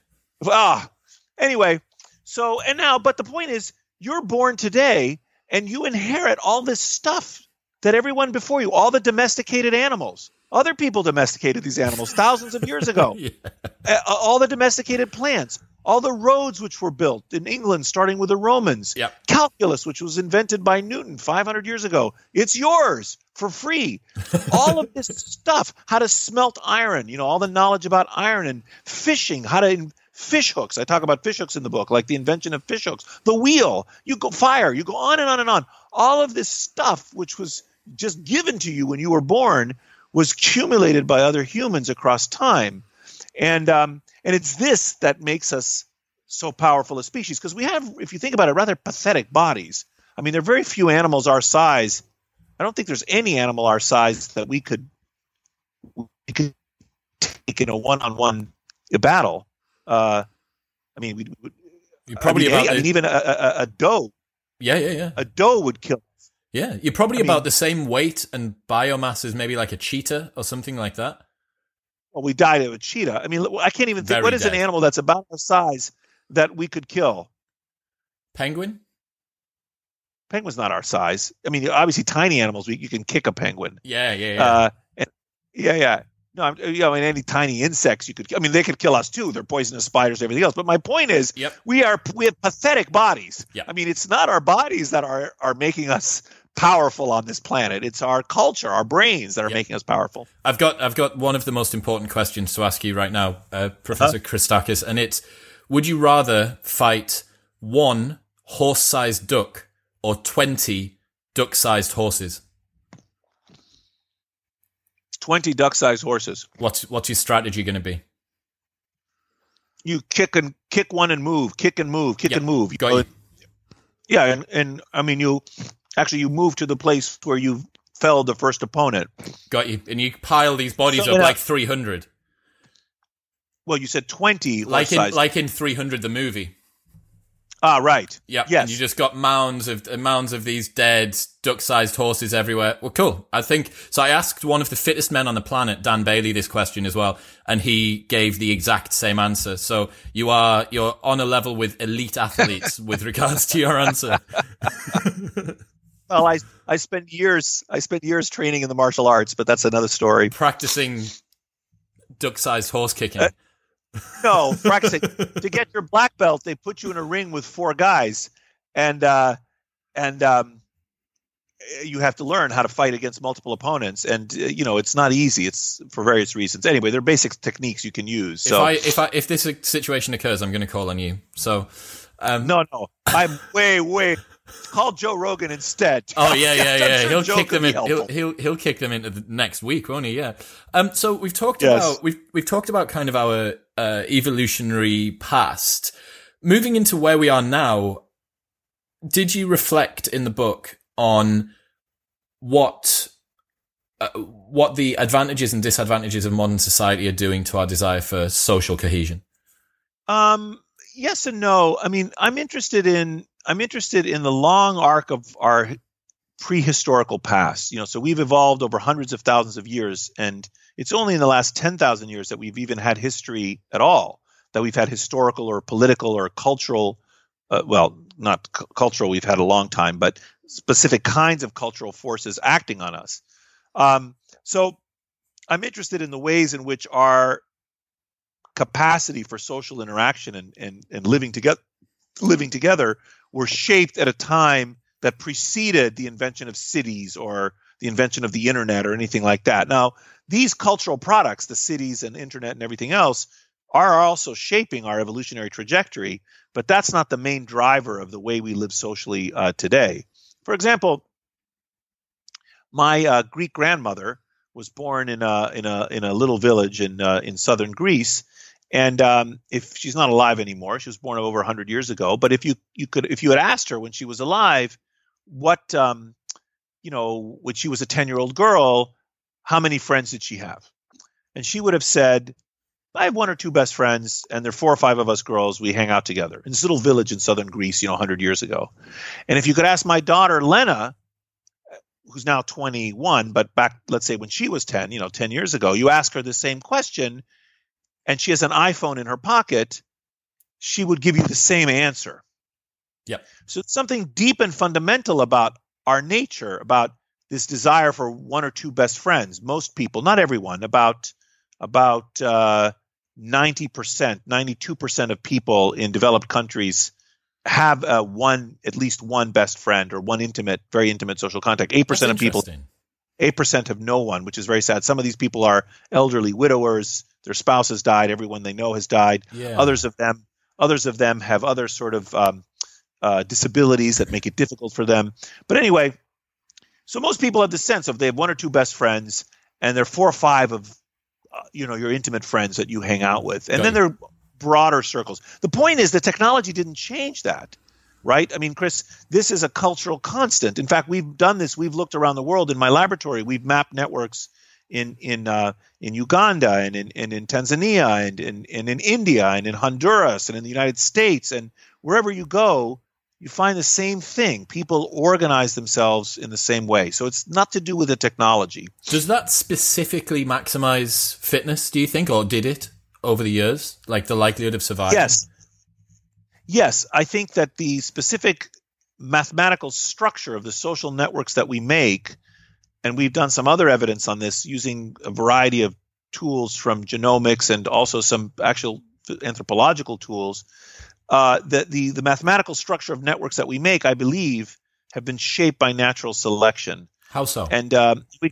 Ah, anyway. So and now, but the point is, you're born today, and you inherit all this stuff that everyone before you, all the domesticated animals, other people domesticated these animals thousands of years ago. yeah. uh, all the domesticated plants, all the roads which were built in England, starting with the Romans, yep. calculus, which was invented by Newton 500 years ago, it's yours for free. all of this stuff, how to smelt iron, you know, all the knowledge about iron and fishing, how to fish hooks. I talk about fish hooks in the book, like the invention of fish hooks, the wheel, you go fire, you go on and on and on. All of this stuff, which was just given to you when you were born, was accumulated by other humans across time. And um, and it's this that makes us so powerful a species because we have, if you think about it, rather pathetic bodies. I mean, there are very few animals our size. I don't think there's any animal our size that we could we could take in a one-on-one battle. Uh, I mean, we, we probably I mean, I mean even a, a, a, doe. Yeah, yeah, yeah. A doe would kill. Yeah, you're probably I about mean, the same weight and biomass as maybe like a cheetah or something like that. Well, we died of a cheetah. I mean, I can't even think. Very what is dead. an animal that's about the size that we could kill? Penguin. Penguin's not our size. I mean, obviously, tiny animals. We, you can kick a penguin. Yeah, yeah, yeah. Uh, and, yeah, yeah. No, I'm, you know, I mean, any tiny insects you could. I mean, they could kill us too. They're poisonous spiders, everything else. But my point is, yep. we are we have pathetic bodies. Yep. I mean, it's not our bodies that are are making us powerful on this planet. It's our culture, our brains that are yep. making us powerful. I've got I've got one of the most important questions to ask you right now, uh, Professor huh? Christakis, and it's: Would you rather fight one horse-sized duck or twenty duck-sized horses? Twenty duck-sized horses. What's what's your strategy going to be? You kick and kick one and move, kick and move, kick yep. and move. Got you. Yeah, and, and I mean you actually you move to the place where you felled the first opponent. Got you. And you pile these bodies so, up like 300. Well, you said 20. Like in, like in 300, the movie. Ah, right. Yeah. Yes. And you just got mounds of uh, mounds of these dead duck-sized horses everywhere. Well, cool. I think so. I asked one of the fittest men on the planet, Dan Bailey, this question as well, and he gave the exact same answer. So you are you're on a level with elite athletes with regards to your answer. well, I I spent years I spent years training in the martial arts, but that's another story. Practicing duck-sized horse kicking. Uh, no, practicing to get your black belt. They put you in a ring with four guys, and uh, and um, you have to learn how to fight against multiple opponents, and uh, you know it's not easy. It's for various reasons. Anyway, there are basic techniques you can use. So if I if I if this situation occurs, I'm going to call on you. So um, no, no, I'm way way. Call Joe Rogan instead. Oh yeah, yeah, yeah. Sure he'll Joe kick them in. He'll, he'll he'll kick them into the next week, won't he? Yeah. Um. So we've talked yes. about we've we've talked about kind of our uh, evolutionary past. Moving into where we are now, did you reflect in the book on what uh, what the advantages and disadvantages of modern society are doing to our desire for social cohesion? Um, yes and no. I mean, I'm interested in I'm interested in the long arc of our prehistorical past. You know, so we've evolved over hundreds of thousands of years, and it's only in the last ten thousand years that we've even had history at all. That we've had historical or political or cultural, uh, well, not c- cultural. We've had a long time, but specific kinds of cultural forces acting on us. Um, so I'm interested in the ways in which our capacity for social interaction and, and, and living together living together were shaped at a time that preceded the invention of cities or the invention of the internet or anything like that. Now, these cultural products, the cities and internet and everything else, are also shaping our evolutionary trajectory, but that's not the main driver of the way we live socially uh, today. For example, my uh, Greek grandmother was born in a in a in a little village in uh, in southern Greece, and um, if she's not alive anymore, she was born over 100 years ago. But if you you could if you had asked her when she was alive, what um, you know when she was a 10 year old girl, how many friends did she have? And she would have said, I have one or two best friends, and there are four or five of us girls. We hang out together in this little village in southern Greece, you know, 100 years ago. And if you could ask my daughter, Lena, who's now 21, but back, let's say when she was 10, you know, 10 years ago, you ask her the same question, and she has an iPhone in her pocket, she would give you the same answer. Yep. So it's something deep and fundamental about our nature, about this desire for one or two best friends. Most people, not everyone, about about uh, 90%, 92% of people in developed countries have uh, one, at least one best friend or one intimate, very intimate social contact. 8% of people, 8% have no one, which is very sad. Some of these people are elderly widowers. Their spouse has died. Everyone they know has died. Yeah. Others of them, others of them have other sort of um, uh, disabilities that make it difficult for them. But anyway, so most people have the sense of they have one or two best friends, and there are four or five of uh, you know your intimate friends that you hang out with, and Got then there are broader circles. The point is the technology didn't change that, right? I mean, Chris, this is a cultural constant. In fact, we've done this. We've looked around the world in my laboratory. We've mapped networks in in uh, in Uganda and in, and in Tanzania and in, and in India and in Honduras and in the United States and wherever you go, you find the same thing. People organize themselves in the same way. So it's not to do with the technology. Does that specifically maximize fitness, do you think, or did it over the years? Like the likelihood of survival? Yes. Yes. I think that the specific mathematical structure of the social networks that we make, and we've done some other evidence on this using a variety of tools from genomics and also some actual anthropological tools uh, the, the the mathematical structure of networks that we make, I believe, have been shaped by natural selection. How so? And um, we,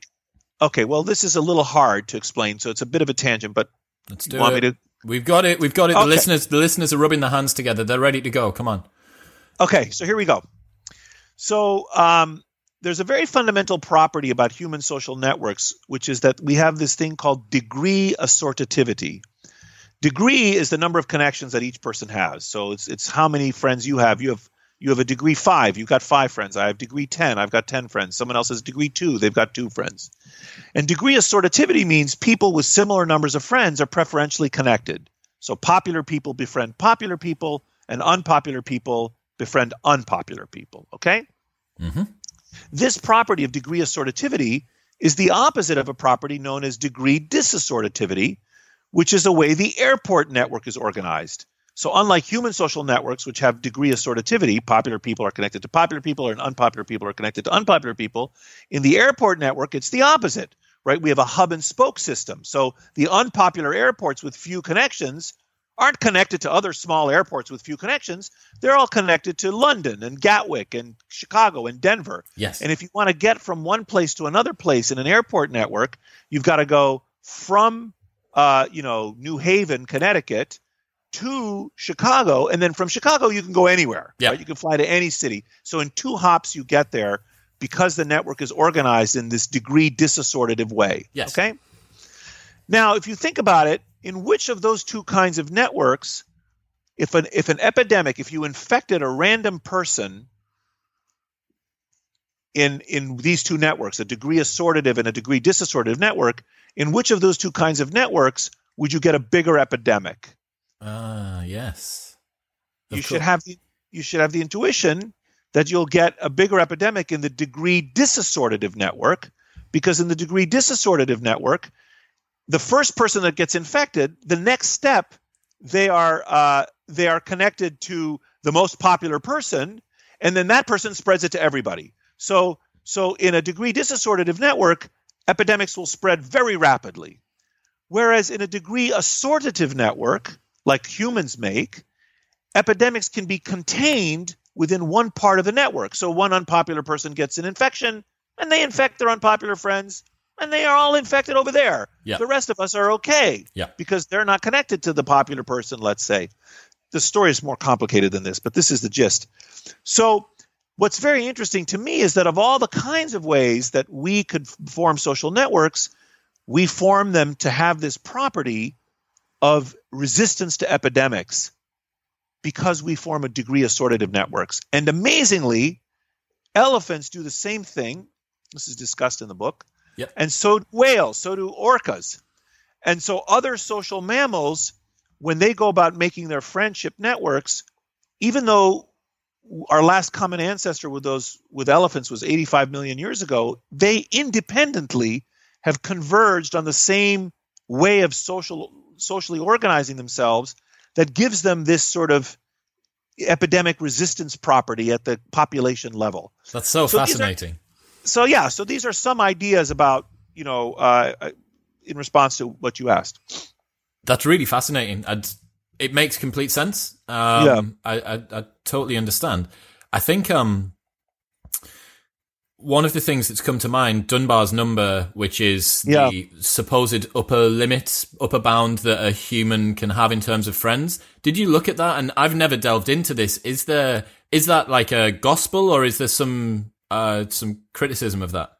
okay, well, this is a little hard to explain, so it's a bit of a tangent. But let's do it. To... We've got it. We've got it. Okay. The listeners, the listeners are rubbing their hands together. They're ready to go. Come on. Okay, so here we go. So um, there's a very fundamental property about human social networks, which is that we have this thing called degree assortativity. Degree is the number of connections that each person has. So it's it's how many friends you have. You have you have a degree five, you've got five friends. I have degree 10, I've got 10 friends. Someone else has degree two, they've got two friends. And degree assortativity means people with similar numbers of friends are preferentially connected. So popular people befriend popular people, and unpopular people befriend unpopular people. Okay? Mm-hmm. This property of degree assortativity is the opposite of a property known as degree disassortativity, which is the way the airport network is organized. So, unlike human social networks, which have degree assortativity, popular people are connected to popular people, and unpopular people are connected to unpopular people. In the airport network, it's the opposite, right? We have a hub and spoke system. So, the unpopular airports with few connections aren't connected to other small airports with few connections. They're all connected to London and Gatwick and Chicago and Denver. Yes. And if you want to get from one place to another place in an airport network, you've got to go from, uh, you know, New Haven, Connecticut, to Chicago, and then from Chicago you can go anywhere. Yeah. Right? You can fly to any city. So in two hops you get there because the network is organized in this degree disassortative way. Yes. Okay. Now, if you think about it, in which of those two kinds of networks, if an if an epidemic, if you infected a random person in in these two networks, a degree assortative and a degree disassortative network, in which of those two kinds of networks would you get a bigger epidemic? Ah, yes. Of you should have the you should have the intuition that you'll get a bigger epidemic in the degree disassortative network because in the degree disassortative network the first person that gets infected the next step they are uh, they are connected to the most popular person and then that person spreads it to everybody so so in a degree disassortative network epidemics will spread very rapidly whereas in a degree assortative network like humans make epidemics can be contained within one part of the network. So one unpopular person gets an infection and they infect their unpopular friends and they are all infected over there. Yeah. The rest of us are okay Yeah. because they're not connected to the popular person, let's say. The story is more complicated than this, but this is the gist. So what's very interesting to me is that of all the kinds of ways that we could form social networks, we form them to have this property of resistance to epidemics because we form a degree assortative networks. And amazingly, elephants do the same thing. This is discussed in the book. Yep. And so do whales, so do orcas. And so other social mammals, when they go about making their friendship networks, even though our last common ancestor with those with elephants was 85 million years ago, they independently have converged on the same way of social socially organizing themselves that gives them this sort of epidemic resistance property at the population level. That's so, So fascinating. So yeah, so these are some ideas about you know uh, in response to what you asked. That's really fascinating. And it makes complete sense. Um, Yeah. I, I, I totally understand. I think um, one of the things that's come to mind, Dunbar's number, which is Yeah. the supposed upper limit, upper bound that a human can have in terms of friends. Did you look at that? And I've never delved into this. Is there is that like a gospel, or is there some uh, some criticism of that?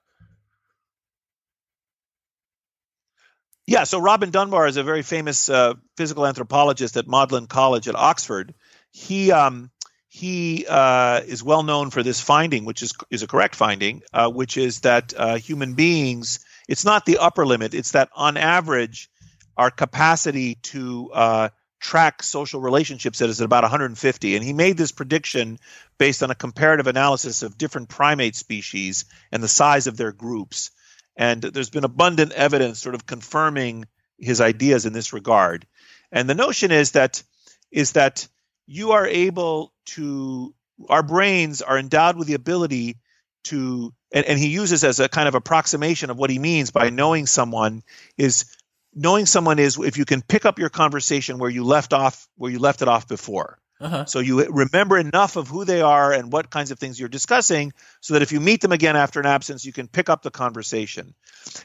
Yeah, so Robin Dunbar is a very famous uh, physical anthropologist at Magdalen College at Oxford. He um, he uh, is well known for this finding, which is is a correct finding, uh, which is that uh, human beings. It's not the upper limit. It's that on average, our capacity to uh, track social relationships that is at about 150. And he made this prediction based on a comparative analysis of different primate species and the size of their groups. And there's been abundant evidence sort of confirming his ideas in this regard. And the notion is that is that you are able to our brains are endowed with the ability to and, and he uses as a kind of approximation of what he means by knowing someone is knowing someone is if you can pick up your conversation where you left off where you left it off before Uh-huh. so you remember enough of who they are and what kinds of things you're discussing so that if you meet them again after an absence, you can pick up the conversation.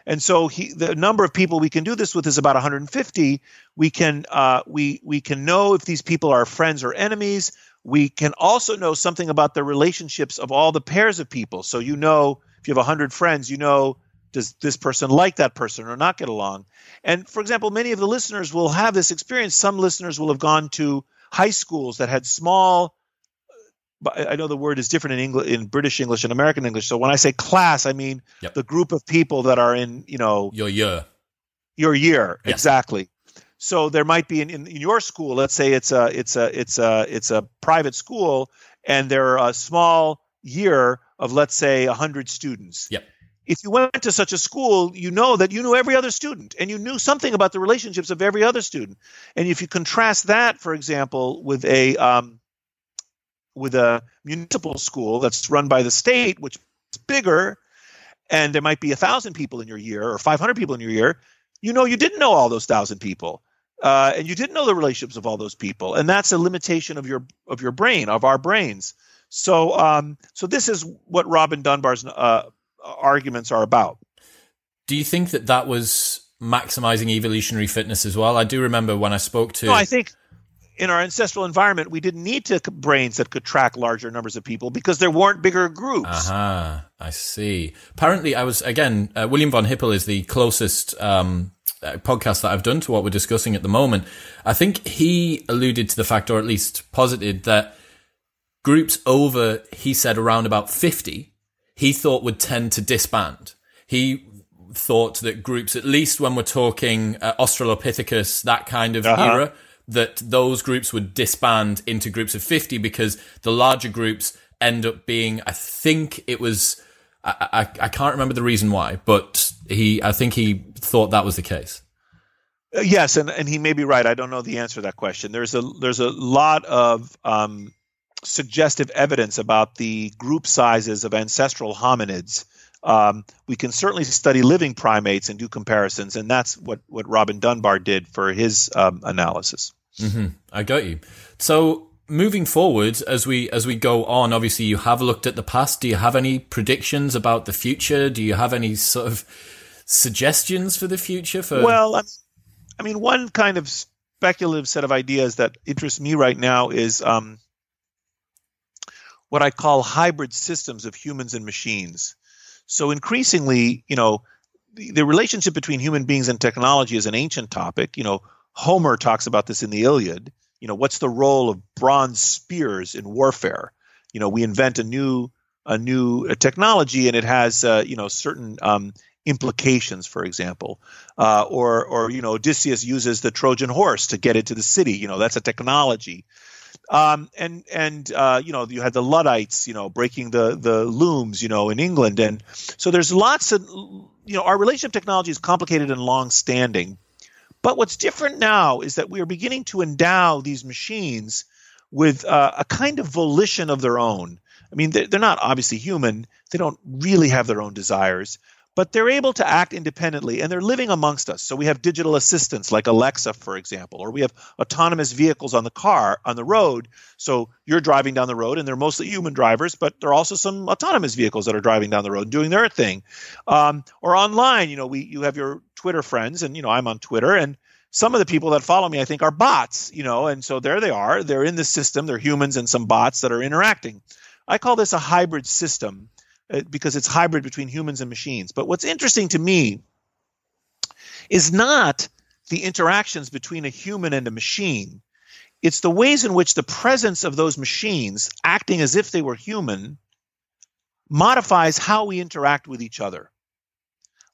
And so he, the number of people we can do this with is about 150. We can uh, we we can know if these people are friends or enemies. We can also know something about the relationships of all the pairs of people. So you know if you have 100 friends, you know does this person like that person or not get along? And for example, many of the listeners will have this experience. Some listeners will have gone to high schools that had small but I know the word is different in English in British English and American English. So when I say class, I mean Yep. the group of people that are in, you know, Your year. your year. Exactly. So there might be in, in, in your school, let's say it's a it's a it's a it's a private school and there are a small year of let's say 100 students. Yep. If you went to such a school, you know that you knew every other student and you knew something about the relationships of every other student. And if you contrast that, for example, with a um, with a municipal school that's run by the state, which is bigger, and there might be a thousand people in your year or 500 people in your year, you know you didn't know all those thousand people. uh, and you didn't know the relationships of all those people, and that's a limitation of your of your brain, of our brains. So, um, so this is what Robin Dunbar's uh, arguments are about. Do you think that that was maximizing evolutionary fitness as well? I do remember when I spoke to. No, I think in our ancestral environment, we didn't need to brains that could track larger numbers of people because there weren't bigger groups. Aha, uh-huh, I see. Apparently, I was again. Uh, William von Hippel is the closest um, uh, podcast that I've done to what we're discussing at the moment. I think he alluded to the fact, or at least posited that groups over, he said around about fifty, he thought would tend to disband. He thought that groups, at least when we're talking uh, Australopithecus, that kind of uh-huh. era that those groups would disband into groups of 50 because the larger groups end up being, I think it was, I, I, I can't remember the reason why, but he, I think he thought that was the case. Uh, yes, and, and he may be right. I don't know the answer to that question. There's a there's a lot of um, suggestive evidence about the group sizes of ancestral hominids. Um, we can certainly study living primates and do comparisons, and that's what, what Robin Dunbar did for his um, analysis. Mm-hmm. I got you. So moving forward, as we as we go on, obviously you have looked at the past. Do you have any predictions about the future? Do you have any sort of suggestions for the future? For well, I mean, one kind of speculative set of ideas that interests me right now is um, what I call hybrid systems of humans and machines. So increasingly, you know, the, the relationship between human beings and technology is an ancient topic. You know, Homer talks about this in the Iliad. You know, what's the role of bronze spears in warfare? You know, we invent a new a new uh, technology and it has uh, you know certain um, implications, for example, uh, or or you know Odysseus uses the Trojan horse to get into the city. You know, that's a technology. Um, and and uh, you know you had the Luddites, you know, breaking the the looms, you know, in England, and so there's lots of you know our relationship technology is complicated and long standing, but what's different now is that we are beginning to endow these machines with uh, a kind of volition of their own. I mean, they're, they're not obviously human; they don't really have their own desires, but they're able to act independently and they're living amongst us. So we have digital assistants like Alexa, for example, or we have autonomous vehicles on the car, on the road. So you're driving down the road and they're mostly human drivers, but there are also some autonomous vehicles that are driving down the road doing their thing. Um, or online, you know, we you have your Twitter friends and, you know, I'm on Twitter and some of the people that follow me, I think, are bots, you know, and so there they are. They're in the system. They're humans and some bots that are interacting. I call this a hybrid system Uh, because it's hybrid between humans and machines. But what's interesting to me is not the interactions between a human and a machine. It's the ways in which the presence of those machines, acting as if they were human, modifies how we interact with each other.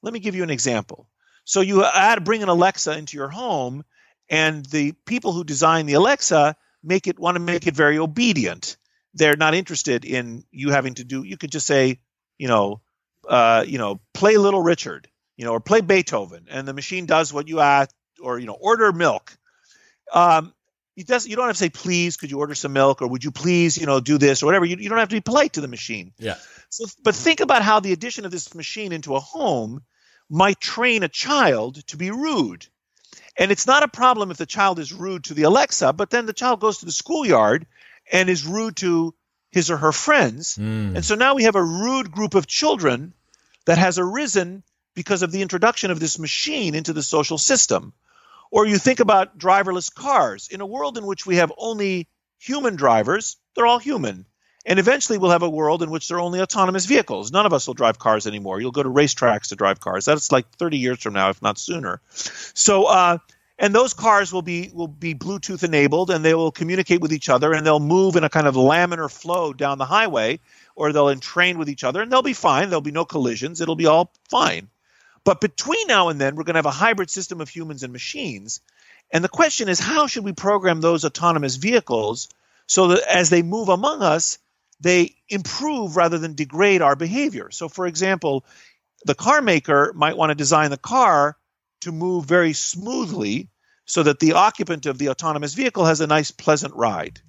Let me give you an example. So you add bring an Alexa into your home, and the people who design the Alexa make it want to make it very obedient they're not interested in you having to do. You could just say, you know, uh, you know, play Little Richard, you know, or play Beethoven, and the machine does what you ask, or you know, order milk. Um, it does. You don't have to say, please, could you order some milk, or would you please, you know, do this or whatever. You, you don't have to be polite to the machine. Yeah. So, but think about how the addition of this machine into a home might train a child to be rude. And it's not a problem if the child is rude to the Alexa, but then the child goes to the schoolyard and is rude to his or her friends. Mm. And so now we have a rude group of children that has arisen because of the introduction of this machine into the social system. Or you think about driverless cars. In a world in which we have only human drivers, they're all human. And eventually we'll have a world in which there are only autonomous vehicles. None of us will drive cars anymore. You'll go to racetracks to drive cars. That's like 30 years from now, if not sooner. So, uh, and those cars will be will be Bluetooth enabled, and they will communicate with each other, and they'll move in a kind of laminar flow down the highway, or they'll entrain with each other, and they'll be fine. There'll be no collisions. It'll be all fine. But between now and then, we're going to have a hybrid system of humans and machines. And the question is, how should we program those autonomous vehicles so that as they move among us, they improve rather than degrade our behavior? So, for example, the car maker might want to design the car to move very smoothly so that the occupant of the autonomous vehicle has a nice, pleasant ride.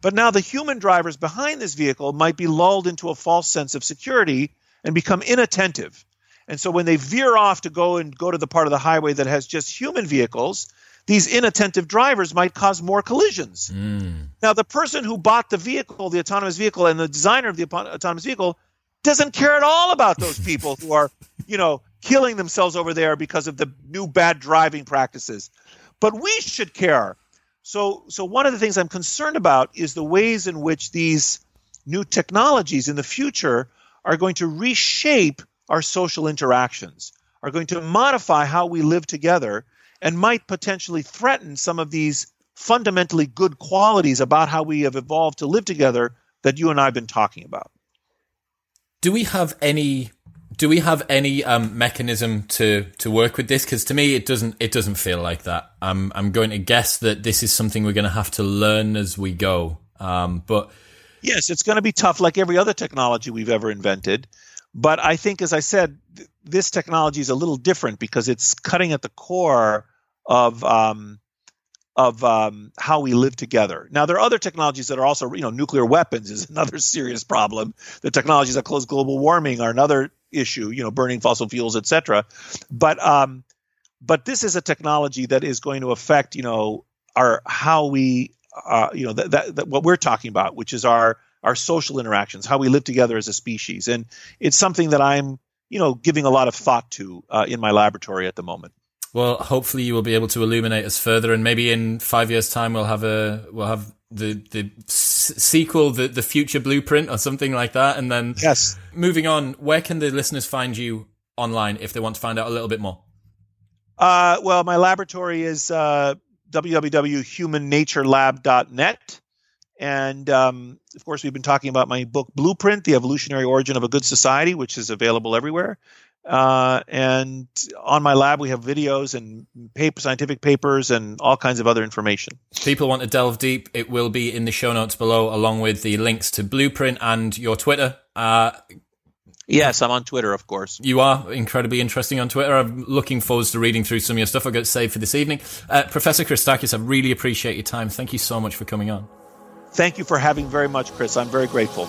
But now the human drivers behind this vehicle might be lulled into a false sense of security and become inattentive. And so when they veer off to go and go to the part of the highway that has just human vehicles, these inattentive drivers might cause more collisions. Mm. Now, the person who bought the vehicle, the autonomous vehicle, and the designer of the autonomous vehicle doesn't care at all about those people who are, you know, killing themselves over there because of the new bad driving practices. But we should care. So, so one of the things I'm concerned about is the ways in which these new technologies in the future are going to reshape our social interactions, are going to modify how we live together, and might potentially threaten some of these fundamentally good qualities about how we have evolved to live together that you and I have been talking about. Do we have any do we have any um, mechanism to to work with this? Because to me, it doesn't it doesn't feel like that. I'm I'm going to guess that this is something we're going to have to learn as we go. Um, but yes, it's going to be tough, like every other technology we've ever invented. But I think, as I said, th- this technology is a little different because it's cutting at the core of um, of um, how we live together. Now, there are other technologies that are also, you know, nuclear weapons is another serious problem. The technologies that cause global warming are another issue, you know, burning fossil fuels, etc. But um, but this is a technology that is going to affect, you know, our how we, uh, you know, that, that, that what we're talking about, which is our our social interactions, how we live together as a species, and it's something that I'm, you know, giving a lot of thought to uh, in my laboratory at the moment. Well, hopefully you will be able to illuminate us further, and maybe in five years' time we'll have a we'll have the the s- sequel, the the future blueprint, or something like that. And then, yes. Moving on, where can the listeners find you online if they want to find out a little bit more? Uh, well, my laboratory is uh, www.humannaturelab.net. And um, of course, we've been talking about my book, Blueprint The Evolutionary Origin of a Good Society, which is available everywhere. Uh, and on my lab, we have videos and paper, scientific papers and all kinds of other information. If people want to delve deep, it will be in the show notes below, along with the links to Blueprint and your Twitter. Uh, yes, I'm on Twitter, of course. You are incredibly interesting on Twitter. I'm looking forward to reading through some of your stuff I've got to save for this evening. Uh, Professor Christakis, I really appreciate your time. Thank you so much for coming on. Thank you for having very much, Chris. I'm very grateful.